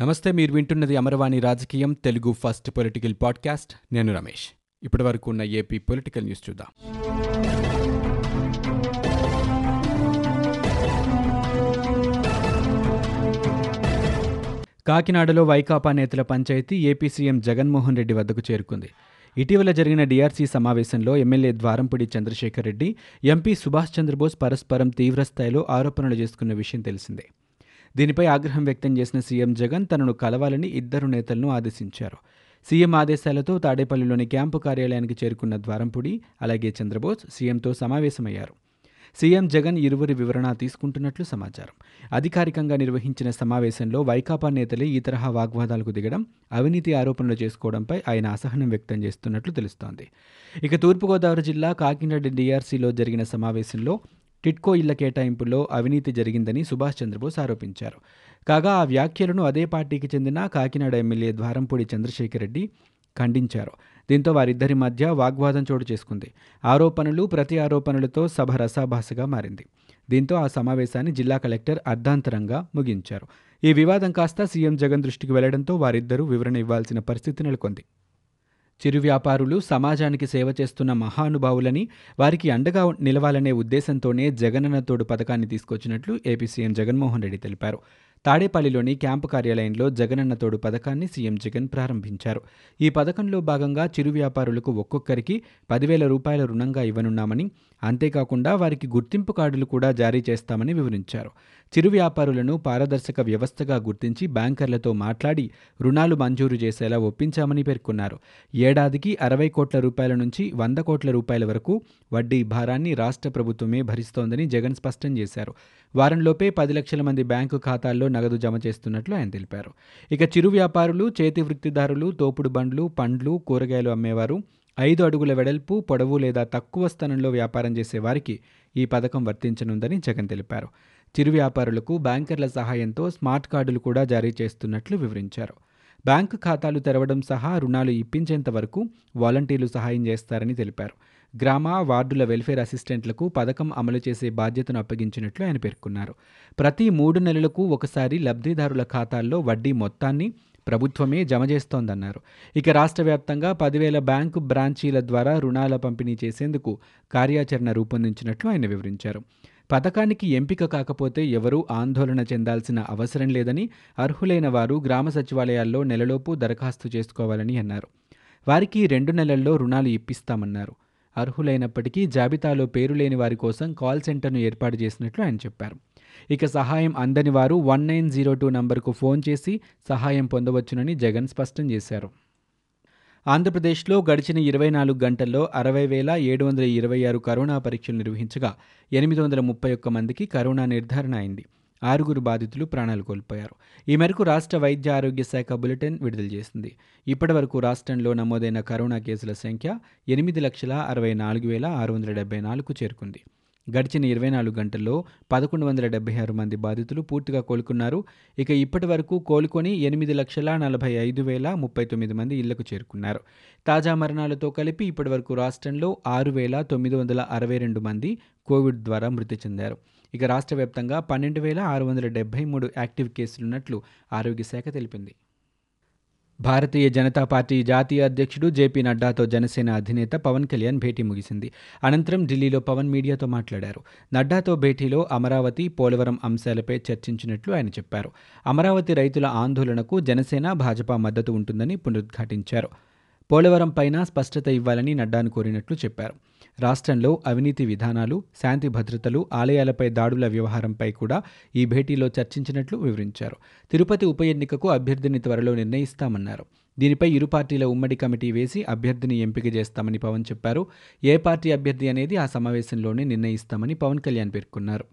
నమస్తే మీరు వింటున్నది అమరవాణి రాజకీయం తెలుగు ఫస్ట్ పొలిటికల్ పాడ్కాస్ట్. నేను రమేష్. ఇప్పటి వరకు ఉన్న ఏపీ పొలిటికల్ న్యూస్ చూద్దాం. కాకినాడలో వైకాపా నేతల పంచాయతీ ఏపీ సీఎం జగన్మోహన్ రెడ్డి వద్దకు చేరుకుంది. ఇటీవల జరిగిన డీఆర్సీ సమావేశంలో ఎమ్మెల్యే ద్వారంపూడి చంద్రశేఖర్ రెడ్డి ఎంపీ సుభాష్ చంద్రబోస్ పరస్పరం తీవ్రస్థాయిలో ఆరోపణలు చేసుకున్న విషయం తెలిసిందే. దీనిపై ఆగ్రహం వ్యక్తం చేసిన సీఎం జగన్ తనను కలవాలని ఇద్దరు నేతలను ఆదేశించారు. సీఎం ఆదేశాలతో తాడేపల్లిలోని క్యాంపు కార్యాలయానికి చేరుకున్న ద్వారంపూడి అలాగే చంద్రబోస్ సీఎంతో సమావేశమయ్యారు. సీఎం జగన్ ఇరువురి వివరణ తీసుకుంటున్నట్లు సమాచారం. అధికారికంగా నిర్వహించిన సమావేశంలో వైకాపా నేతలే ఈ తరహా వాగ్వాదాలకు దిగడం అవినీతి ఆరోపణలు చేసుకోవడంపై ఆయన అసహనం వ్యక్తం చేస్తున్నట్లు తెలుస్తోంది. ఇక తూర్పుగోదావరి జిల్లా కాకినాడ డిఆర్సీలో జరిగిన సమావేశంలో టిట్కో ఇళ్ళ కేటాయింపులో అవినీతి జరిగిందని సుభాష్ చంద్రబోస్ ఆరోపించారు. కాగా ఆ వ్యాఖ్యలను అదే పార్టీకి చెందిన కాకినాడ ఎమ్మెల్యే ద్వారంపూడి చంద్రశేఖర్ రెడ్డి ఖండించారు. దీంతో వారిద్దరి మధ్య వాగ్వాదం చోటు చేసుకుంది. ఆరోపణలు ప్రతి ఆరోపణలతో సభ రసాభాసగా మారింది. దీంతో ఆ సమావేశాన్ని జిల్లా కలెక్టర్ అర్ధాంతరంగా ముగించారు. ఈ వివాదం కాస్త సీఎం జగన్ దృష్టికి వెళ్ళడంతో వారిద్దరూ వివరణ ఇవ్వాల్సిన పరిస్థితి నెలకొంది. చిరు వ్యాపారులు సమాజానికి సేవ చేస్తున్న మహానుభావులని వారికి అండగా నిలవాలనే ఉద్దేశంతోనే జగనన్న తోడు పథకాన్ని తీసుకొచ్చినట్లు ఏపీ సీఎం జగన్మోహన్ రెడ్డి తెలిపారు. తాడేపల్లిలోని క్యాంపు కార్యాలయంలో జగనన్న తోడు పథకాన్ని సీఎం జగన్ ప్రారంభించారు. ఈ పథకంలో భాగంగా చిరు వ్యాపారులకు ఒక్కొక్కరికి పదివేల రూపాయల రుణంగా ఇవ్వనున్నామని అంతేకాకుండా వారికి గుర్తింపు కార్డులు కూడా జారీ చేస్తామని వివరించారు. చిరు వ్యాపారులను పారదర్శక వ్యవస్థగా గుర్తించి బ్యాంకర్లతో మాట్లాడి రుణాలు మంజూరు చేసేలా ఒప్పించామని పేర్కొన్నారు. ఏడాదికి అరవై కోట్ల రూపాయల నుంచి వంద కోట్ల రూపాయల వరకు వడ్డీ భారాన్ని రాష్ట్ర ప్రభుత్వమే భరిస్తోందని జగన్ స్పష్టం చేశారు. వారంలోపే పది లక్షల మంది బ్యాంకు ఖాతాల్లో నగదు జమ చేస్తున్నట్లు ఆయన తెలిపారు. ఇక చిరు వ్యాపారులు చేతి వృత్తిదారులు తోపుడు బండ్లు పండ్లు కూరగాయలు అమ్మేవారు ఐదు అడుగుల వెడల్పు పొడవు లేదా తక్కువ స్థానంలో వ్యాపారం చేసే వారికి ఈ పథకం వర్తించనుందని జగన్ తెలిపారు. చిరు వ్యాపారులకు బ్యాంకర్ల సహాయంతో స్మార్ట్ కార్డులు కూడా జారీ చేస్తున్నట్లు వివరించారు. బ్యాంకు ఖాతాలు తెరవడం సహా రుణాలు ఇప్పించేంత వరకు వాలంటీర్లు సహాయం చేస్తారని తెలిపారు. గ్రామ వార్డుల వెల్ఫేర్ అసిస్టెంట్లకు పథకం అమలు చేసే బాధ్యతను అప్పగించినట్లు ఆయన పేర్కొన్నారు. ప్రతి మూడు నెలలకు ఒకసారి లబ్ధిదారుల ఖాతాల్లో వడ్డీ మొత్తాన్ని ప్రభుత్వమే జమ చేస్తోందన్నారు. ఇక రాష్ట్ర వ్యాప్తంగా పదివేల బ్యాంకు బ్రాంచీల ద్వారా రుణాల పంపిణీ చేసేందుకు కార్యాచరణ రూపొందించినట్లు ఆయన వివరించారు. పథకానికి ఎంపిక కాకపోతే ఎవరూ ఆందోళన చెందాల్సిన అవసరం లేదని అర్హులైన వారు గ్రామ సచివాలయాల్లో నెలలోపు దరఖాస్తు చేసుకోవాలని అన్నారు. వారికి రెండు నెలల్లో రుణాలు ఇప్పిస్తామన్నారు. అర్హులైనప్పటికీ జాబితాలో పేరు లేని వారి కోసం కాల్ సెంటర్ను ఏర్పాటు చేసినట్లు ఆయన చెప్పారు. ఇక సహాయం అందని వారు వన్ నైన్ జీరో టూ నంబర్కు ఫోన్ చేసి సహాయం పొందవచ్చునని జగన్ స్పష్టం చేశారు. ఆంధ్రప్రదేశ్లో గడిచిన ఇరవై నాలుగు గంటల్లో అరవై వేల ఏడు వందల ఇరవై ఆరు కరోనా పరీక్షలు నిర్వహించగా ఎనిమిది వందల ముప్పై ఒక్క మందికి కరోనా నిర్ధారణ అయింది. ఆరుగురు బాధితులు ప్రాణాలు కోల్పోయారు. ఈ మేరకు రాష్ట్ర వైద్య ఆరోగ్య శాఖ బులెటిన్ విడుదల చేసింది. ఇప్పటి వరకు రాష్ట్రంలో నమోదైన కరోనా కేసుల సంఖ్య ఎనిమిది లక్షల అరవై నాలుగు వేల ఆరు వందల డెబ్బై నాలుగు చేరుకుంది. గడిచిన ఇరవై నాలుగు గంటల్లో పదకొండు వందల డెబ్బై ఆరు మంది బాధితులు పూర్తిగా కోలుకున్నారు. ఇక ఇప్పటి వరకు కోలుకొని ఎనిమిది లక్షల నలభై ఐదు వేల ముప్పై తొమ్మిది మంది ఇళ్ళకు చేరుకున్నారు. తాజా మరణాలతో కలిపి ఇప్పటి వరకు రాష్ట్రంలో ఆరు వేల తొమ్మిది వందల అరవై రెండు మంది కోవిడ్ ద్వారా మృతి చెందారు. ఇక రాష్ట్ర వ్యాప్తంగా పన్నెండు వేల ఆరు వందల డెబ్బై మూడు యాక్టివ్ కేసులున్నట్లు ఆరోగ్య శాఖ తెలిపింది. భారతీయ జనతా పార్టీ జాతీయ అధ్యక్షుడు జేపీ నడ్డాతో జనసేన అధినేత పవన్ కళ్యాణ్ భేటీ ముగిసింది. అనంతరం ఢిల్లీలో పవన్ మీడియాతో మాట్లాడారు. నడ్డాతో భేటీలో అమరావతి పోలవరం అంశాలపై చర్చించినట్లు ఆయన చెప్పారు. అమరావతి రైతుల ఆందోళనకు జనసేన భాజపా మద్దతు ఉంటుందని పునరుద్ఘాటించారు. పోలవరం పైన స్పష్టత ఇవ్వాలని నడ్డాను కోరినట్లు చెప్పారు. రాష్ట్రంలో అవినీతి విధానాలు శాంతి భద్రతలు ఆలయాలపై దాడుల వ్యవహారంపై కూడా ఈ భేటీలో చర్చించినట్లు వివరించారు. తిరుపతి ఉప ఎన్నికకు అభ్యర్థిని త్వరలో నిర్ణయిస్తామన్నారు. దీనిపై ఇరు పార్టీల ఉమ్మడి కమిటీ వేసి అభ్యర్థిని ఎంపిక చేస్తామని పవన్ చెప్పారు. ఏ పార్టీ అభ్యర్థి అనేది ఆ సమావేశంలోనే నిర్ణయిస్తామని పవన్ కళ్యాణ్ పేర్కొన్నారు.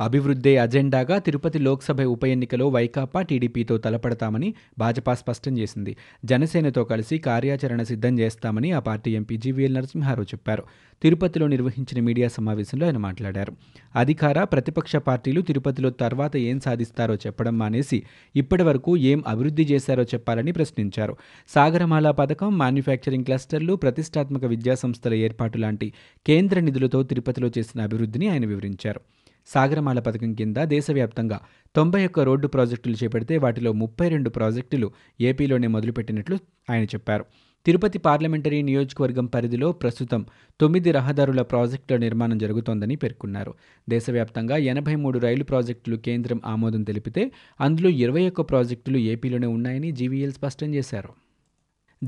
అభివృద్ధే అజెండాగా తిరుపతి లోక్సభ ఉప ఎన్నికలో వైకాపా టీడీపీతో తలపడతామని భాజపా స్పష్టం చేసింది. జనసేనతో కలిసి కార్యాచరణ సిద్ధం చేస్తామని ఆ పార్టీ ఎంపీ జీవీఎల్ నరసింహారావు చెప్పారు. తిరుపతిలో నిర్వహించిన మీడియా సమావేశంలో ఆయన మాట్లాడారు. అధికార ప్రతిపక్ష పార్టీలు తిరుపతిలో తర్వాత ఏం సాధిస్తారో చెప్పడం మానేసి ఇప్పటి వరకు ఏం అభివృద్ధి చేశారో చెప్పాలని ప్రశ్నించారు. సాగరమాల పథకం మ్యానుఫ్యాక్చరింగ్ క్లస్టర్లు ప్రతిష్టాత్మక విద్యాసంస్థల ఏర్పాటు లాంటి కేంద్ర నిధులతో తిరుపతిలో చేసిన అభివృద్ధిని ఆయన వివరించారు. సాగరమాల పథకం కింద దేశవ్యాప్తంగా తొంభై ఒక్క రోడ్డు ప్రాజెక్టులు చేపడితే వాటిలో ముప్పై రెండు ప్రాజెక్టులు ఏపీలోనే మొదలుపెట్టినట్లు ఆయన చెప్పారు. తిరుపతి పార్లమెంటరీ నియోజకవర్గం పరిధిలో ప్రస్తుతం తొమ్మిది రహదారుల ప్రాజెక్టుల నిర్మాణం జరుగుతోందని పేర్కొన్నారు. దేశవ్యాప్తంగా ఎనభై మూడు రైలు ప్రాజెక్టులు కేంద్రం ఆమోదం తెలిపితే అందులో ఇరవై ఒక్క ప్రాజెక్టులు ఏపీలోనే ఉన్నాయని జీవీఎల్ స్పష్టం చేశారు.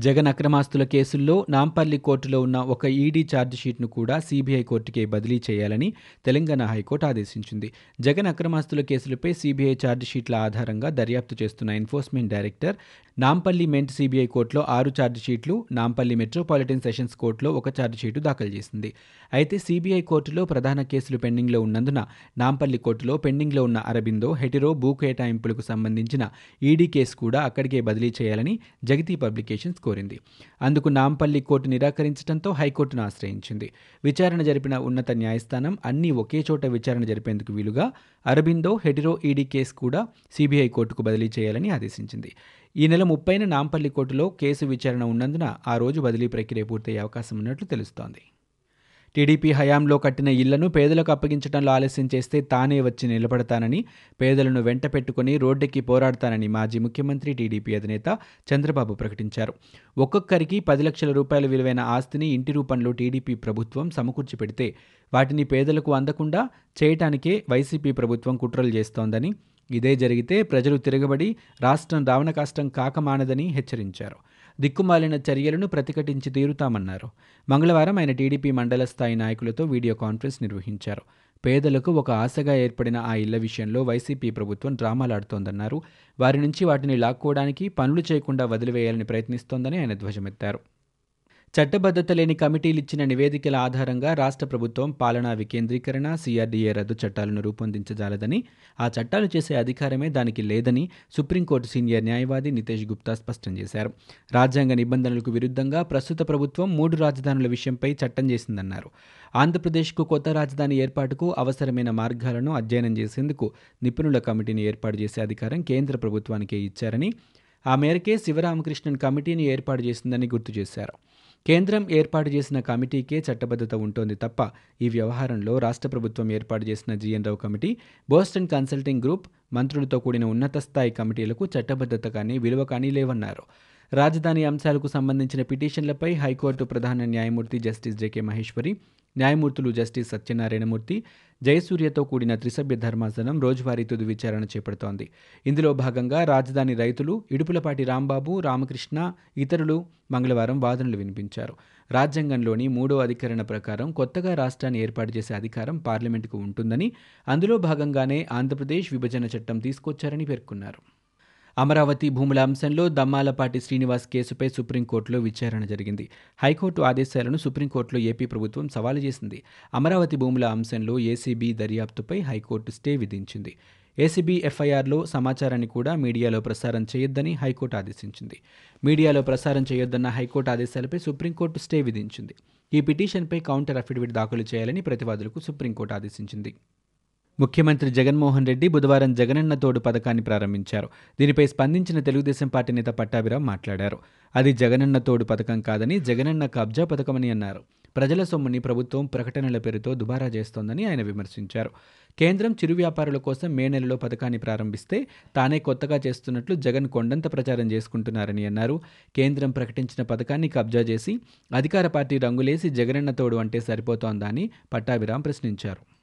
జగన్ అక్రమాస్తుల కేసుల్లో నాంపల్లి కోర్టులో ఉన్న ఒక ఈడీ ఛార్జిషీట్ను కూడా సీబీఐ కోర్టుకే బదిలీ చేయాలని తెలంగాణ హైకోర్టు ఆదేశించింది. జగన్ అక్రమాస్తుల కేసులపై సీబీఐ ఛార్జిషీట్ల ఆధారంగా దర్యాప్తు చేస్తున్న ఎన్ఫోర్స్మెంట్ డైరెక్టర్ నాంపల్లి మెంట్ సీబీఐ కోర్టులో ఆరు ఛార్జిషీట్లు నాంపల్లి మెట్రోపాలిటన్ సెషన్స్ కోర్టులో ఒక ఛార్జిషీటు దాఖలు చేసింది. అయితే సీబీఐ కోర్టులో ప్రధాన కేసులు పెండింగ్లో ఉన్నందున నాంపల్లి కోర్టులో పెండింగ్లో ఉన్న అరబిందో హెటిరో భూ కేటాయింపులకు సంబంధించిన ఈడీ కేసు కూడా అక్కడికే బదిలీ చేయాలని జగతి పబ్లికేషన్స్ కోరింది. అందుకు నాంపల్లి కోర్టు నిరాకరించడంతో హైకోర్టును ఆశ్రయించింది. విచారణ జరిపిన ఉన్నత న్యాయస్థానం అన్ని ఒకే చోట విచారణ జరిపేందుకు వీలుగా అరబిందో హెటిరో ఈడీ కేసు కూడా సీబీఐ కోర్టుకు బదిలీ చేయాలని ఆదేశించింది. ఈ నెల ముప్పైన నాంపల్లి కోర్టులో కేసు విచారణ ఉన్నందున ఆ రోజు బదిలీ ప్రక్రియ పూర్తయ్యే అవకాశం ఉన్నట్లు తెలుస్తోంది. టీడీపీ హయాంలో కట్టిన ఇళ్ళను పేదలకు అప్పగించడంలో ఆలస్యం చేస్తే తానే వచ్చి నిలబడతానని పేదలను వెంట పెట్టుకుని రోడ్డెక్కి పోరాడతానని మాజీ ముఖ్యమంత్రి టీడీపీ అధినేత చంద్రబాబు ప్రకటించారు. ఒక్కొక్కరికి పది లక్షల రూపాయల విలువైన ఆస్తిని ఇంటి రూపంలో టీడీపీ ప్రభుత్వం సమకూర్చి పెడితే వాటిని పేదలకు అందకుండా చేయటానికే వైసీపీ ప్రభుత్వం కుట్రలు చేస్తోందని ఇదే జరిగితే ప్రజలు తిరగబడి రాష్ట్రం రావణ కాష్టం కాకమానదని హెచ్చరించారు. దిక్కుమాలిన చర్యలను ప్రతిఘటించి తీరుతామన్నారు. మంగళవారం ఆయన టీడీపీ మండల స్థాయి నాయకులతో వీడియో కాన్ఫరెన్స్ నిర్వహించారు. పేదలకు ఒక ఆశగా ఏర్పడిన ఆ ఇళ్ళ విషయంలో వైసీపీ ప్రభుత్వం డ్రామాలాడుతోందన్నారు. వారి నుంచి వాటిని లాక్కోవడానికి పనులు చేయకుండా వదిలివేయాలని ప్రయత్నిస్తోందని ఆయన ధ్వజమెత్తారు. చట్టబద్ధత లేని కమిటీలు ఇచ్చిన నివేదికల ఆధారంగా రాష్ట్ర ప్రభుత్వం పాలనా వికేంద్రీకరణ సీఆర్డీఏ రద్దు చట్టాలను రూపొందించజాలదని ఆ చట్టాలు చేసే అధికారమే దానికి లేదని సుప్రీంకోర్టు సీనియర్ న్యాయవాది నితేష్ గుప్తా స్పష్టం చేశారు. రాజ్యాంగ నిబంధనలకు విరుద్ధంగా ప్రస్తుత ప్రభుత్వం మూడు రాజధానుల విషయంపై చట్టం చేసిందన్నారు. ఆంధ్రప్రదేశ్కు కొత్త రాజధాని ఏర్పాటుకు అవసరమైన మార్గాలను అధ్యయనం చేసేందుకు నిపుణుల కమిటీని ఏర్పాటు చేసే అధికారం కేంద్ర ప్రభుత్వానికే ఇచ్చారని ఆ మేరకే శివరామకృష్ణన్ కమిటీని ఏర్పాటు చేసిందని గుర్తు చేశారు. కేంద్రం ఏర్పాటు చేసిన కమిటీకే చట్టబద్ధత ఉంటోంది తప్ప ఈ వ్యవహారంలో రాష్ట్ర ప్రభుత్వం ఏర్పాటు చేసిన GN Rao committee Boston consulting group మంత్రులతో కూడిన ఉన్నత స్థాయి కమిటీలకు చట్టబద్ధత కానీ విలువ కానీ లేవన్నారు. రాజధాని అంశాలకు సంబంధించిన పిటిషన్లపై హైకోర్టు ప్రధాన న్యాయమూర్తి జస్టిస్ జేకే మహేశ్వరి న్యాయమూర్తులు జస్టిస్ సత్యనారాయణమూర్తి జయసూర్యతో కూడిన త్రిసభ్య ధర్మాసనం రోజువారీ తుది విచారణ చేపడుతోంది. ఇందులో భాగంగా రాజధాని రైతులు ఇడుపులపాటి రాంబాబు రామకృష్ణ ఇతరులు మంగళవారం వాదనలు వినిపించారు. రాజ్యాంగంలోని మూడో అధికరణ ప్రకారం కొత్తగా రాష్ట్రాన్ని ఏర్పాటు చేసే అధికారం పార్లమెంటుకు ఉంటుందని అందులో భాగంగానే ఆంధ్రప్రదేశ్ విభజన చట్టం తీసుకొచ్చారని పేర్కొన్నారు. అమరావతి భూముల అంశంలో దమ్మాలపాటి శ్రీనివాస్ కేసుపై సుప్రీంకోర్టులో విచారణ జరిగింది. హైకోర్టు ఆదేశాలను సుప్రీంకోర్టులో ఏపీ ప్రభుత్వం సవాలు చేసింది. అమరావతి భూముల అంశంలో ఏసీబీ దర్యాప్తుపై హైకోర్టు స్టే విధించింది. ఏసీబీ ఎఫ్ఐఆర్లో సమాచారాన్ని కూడా మీడియాలో ప్రసారం చేయొద్దని హైకోర్టు ఆదేశించింది. మీడియాలో ప్రసారం చేయొద్దన్న హైకోర్టు ఆదేశాలపై సుప్రీంకోర్టు స్టే విధించింది. ఈ పిటిషన్పై కౌంటర్ అఫిడవిట్ దాఖలు చేయాలని ప్రతివాదులకు సుప్రీంకోర్టు ఆదేశించింది. ముఖ్యమంత్రి జగన్మోహన్ రెడ్డి బుధవారం జగనన్న తోడు పథకాన్ని ప్రారంభించారు. దీనిపై స్పందించిన తెలుగుదేశం పార్టీ నేత పట్టాభిరామ్ మాట్లాడారు. అది జగనన్న తోడు పథకం కాదని జగనన్న కబ్జా పథకమని అన్నారు. ప్రజల సొమ్ముని ప్రభుత్వం ప్రకటనల పేరుతో దుబారా చేస్తోందని ఆయన విమర్శించారు. కేంద్రం చిరు వ్యాపారుల కోసం మే నెలలో పథకాన్ని ప్రారంభిస్తే తానే కొత్తగా చేస్తున్నట్లు జగన్ కొండంత ప్రచారం చేసుకుంటున్నారని అన్నారు. కేంద్రం ప్రకటించిన పథకాన్ని కబ్జా చేసి అధికార పార్టీ రంగులేసి జగనన్న తోడు అంటే సరిపోతోందా అని పట్టాభిరామ్ ప్రశ్నించారు.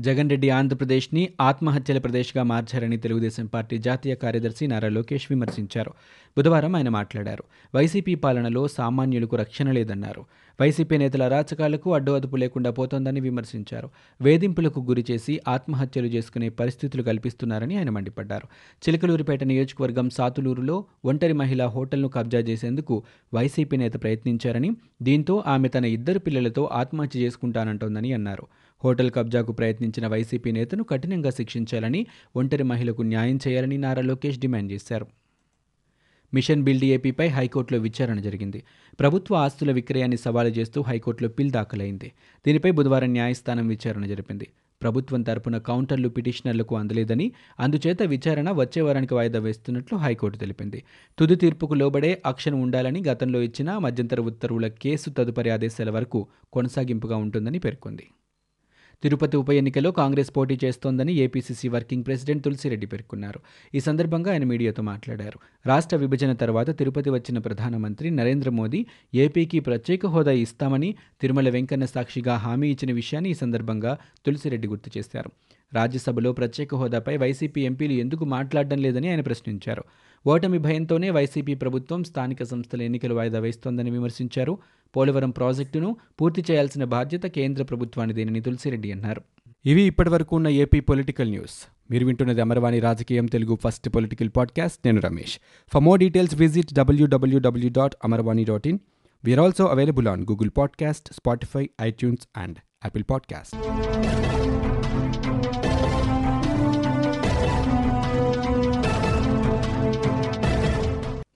జగన్ రెడ్డి ఆంధ్రప్రదేశ్ని ఆత్మహత్యల ప్రదేశ్గా మార్చారని తెలుగుదేశం పార్టీ జాతీయ కార్యదర్శి నారా లోకేష్ విమర్శించారు. బుధవారం ఆయన మాట్లాడారు. వైసీపీ పాలనలో సామాన్యులకు రక్షణ లేదన్నారు. వైసీపీ నేతల అరాచకాలకు అడ్డు అదుపు లేకుండా పోతోందని విమర్శించారు. వేధింపులకు గురి చేసి ఆత్మహత్యలు చేసుకునే పరిస్థితులు కల్పిస్తున్నారని ఆయన మండిపడ్డారు. చిలకలూరిపేట నియోజకవర్గం సాతులూరులో ఒంటరి మహిళా హోటల్ను కబ్జా చేసేందుకు వైసీపీ నేత ప్రయత్నించారని దీంతో ఆమె తన ఇద్దరు పిల్లలతో ఆత్మహత్య చేసుకుంటానంటోందని అన్నారు. హోటల్ కబ్జాకు ప్రయత్నించిన వైసీపీ నేతను కఠినంగా శిక్షించాలని ఒంటరి మహిళకు న్యాయం చేయాలని నారా లోకేష్ డిమాండ్ చేశారు. మిషన్ బిల్డ్ ఏపీపై హైకోర్టులో విచారణ జరిగింది. ప్రభుత్వ ఆస్తుల విక్రయాన్ని సవాలు చేస్తూ హైకోర్టులో పిల్ దాఖలైంది. దీనిపై బుధవారం న్యాయస్థానం విచారణ జరిపింది. ప్రభుత్వం తరపున కౌంటర్లు పిటిషనర్లకు అందలేదని అందుచేత విచారణ వచ్చే వారానికి వాయిదా వేస్తున్నట్లు హైకోర్టు తెలిపింది. తుది తీర్పుకు లోబడే అక్షన్ ఉండాలని గతంలో ఇచ్చిన మధ్యంతర ఉత్తర్వుల కేసు తదుపరి ఆదేశాల వరకు కొనసాగింపుగా ఉంటుందని పేర్కొంది. తిరుపతి ఉప ఎన్నికలో కాంగ్రెస్ పోటీ చేస్తోందని ఏపీసీసీ వర్కింగ్ ప్రెసిడెంట్ తులసిరెడ్డి పేర్కొన్నారు. ఈ సందర్భంగా ఆయన మీడియాతో మాట్లాడారు. రాష్ట్ర విభజన తర్వాత తిరుపతి వచ్చిన ప్రధానమంత్రి నరేంద్ర మోదీ ఏపీకి ప్రత్యేక హోదా ఇస్తామని తిరుమల వెంకన్న సాక్షిగా హామీ ఇచ్చిన విషయాన్ని ఈ సందర్భంగా తులసిరెడ్డి గుర్తు చేశారు. రాజ్యసభలో ప్రత్యేక హోదాపై వైసీపీ ఎంపీలు ఎందుకు మాట్లాడడం లేదని ఆయన ప్రశ్నించారు. ఓటమి భయంతోనే వైసీపీ ప్రభుత్వం స్థానిక సంస్థల ఎన్నికలు వాయిదా వేస్తోందని విమర్శించారు. పోలవరం ప్రాజెక్టును పూర్తి చేయాల్సిన బాధ్యత కేంద్ర ప్రభుత్వానిదేనని తులసిరెడ్డి అన్నారు. ఇవి ఇప్పటివరకు ఉన్న ఏపీ పొలిటికల్ న్యూస్. మీరు వింటున్నది అమర్వాణి రాజకీయం తెలుగు ఫస్ట్ పొలిటికల్ పాడ్కాస్ట్. నేను Ramesh. For more details visit W W W dot Amarvani dot in we are also available on Google podcast Spotify iTunes and Apple podcast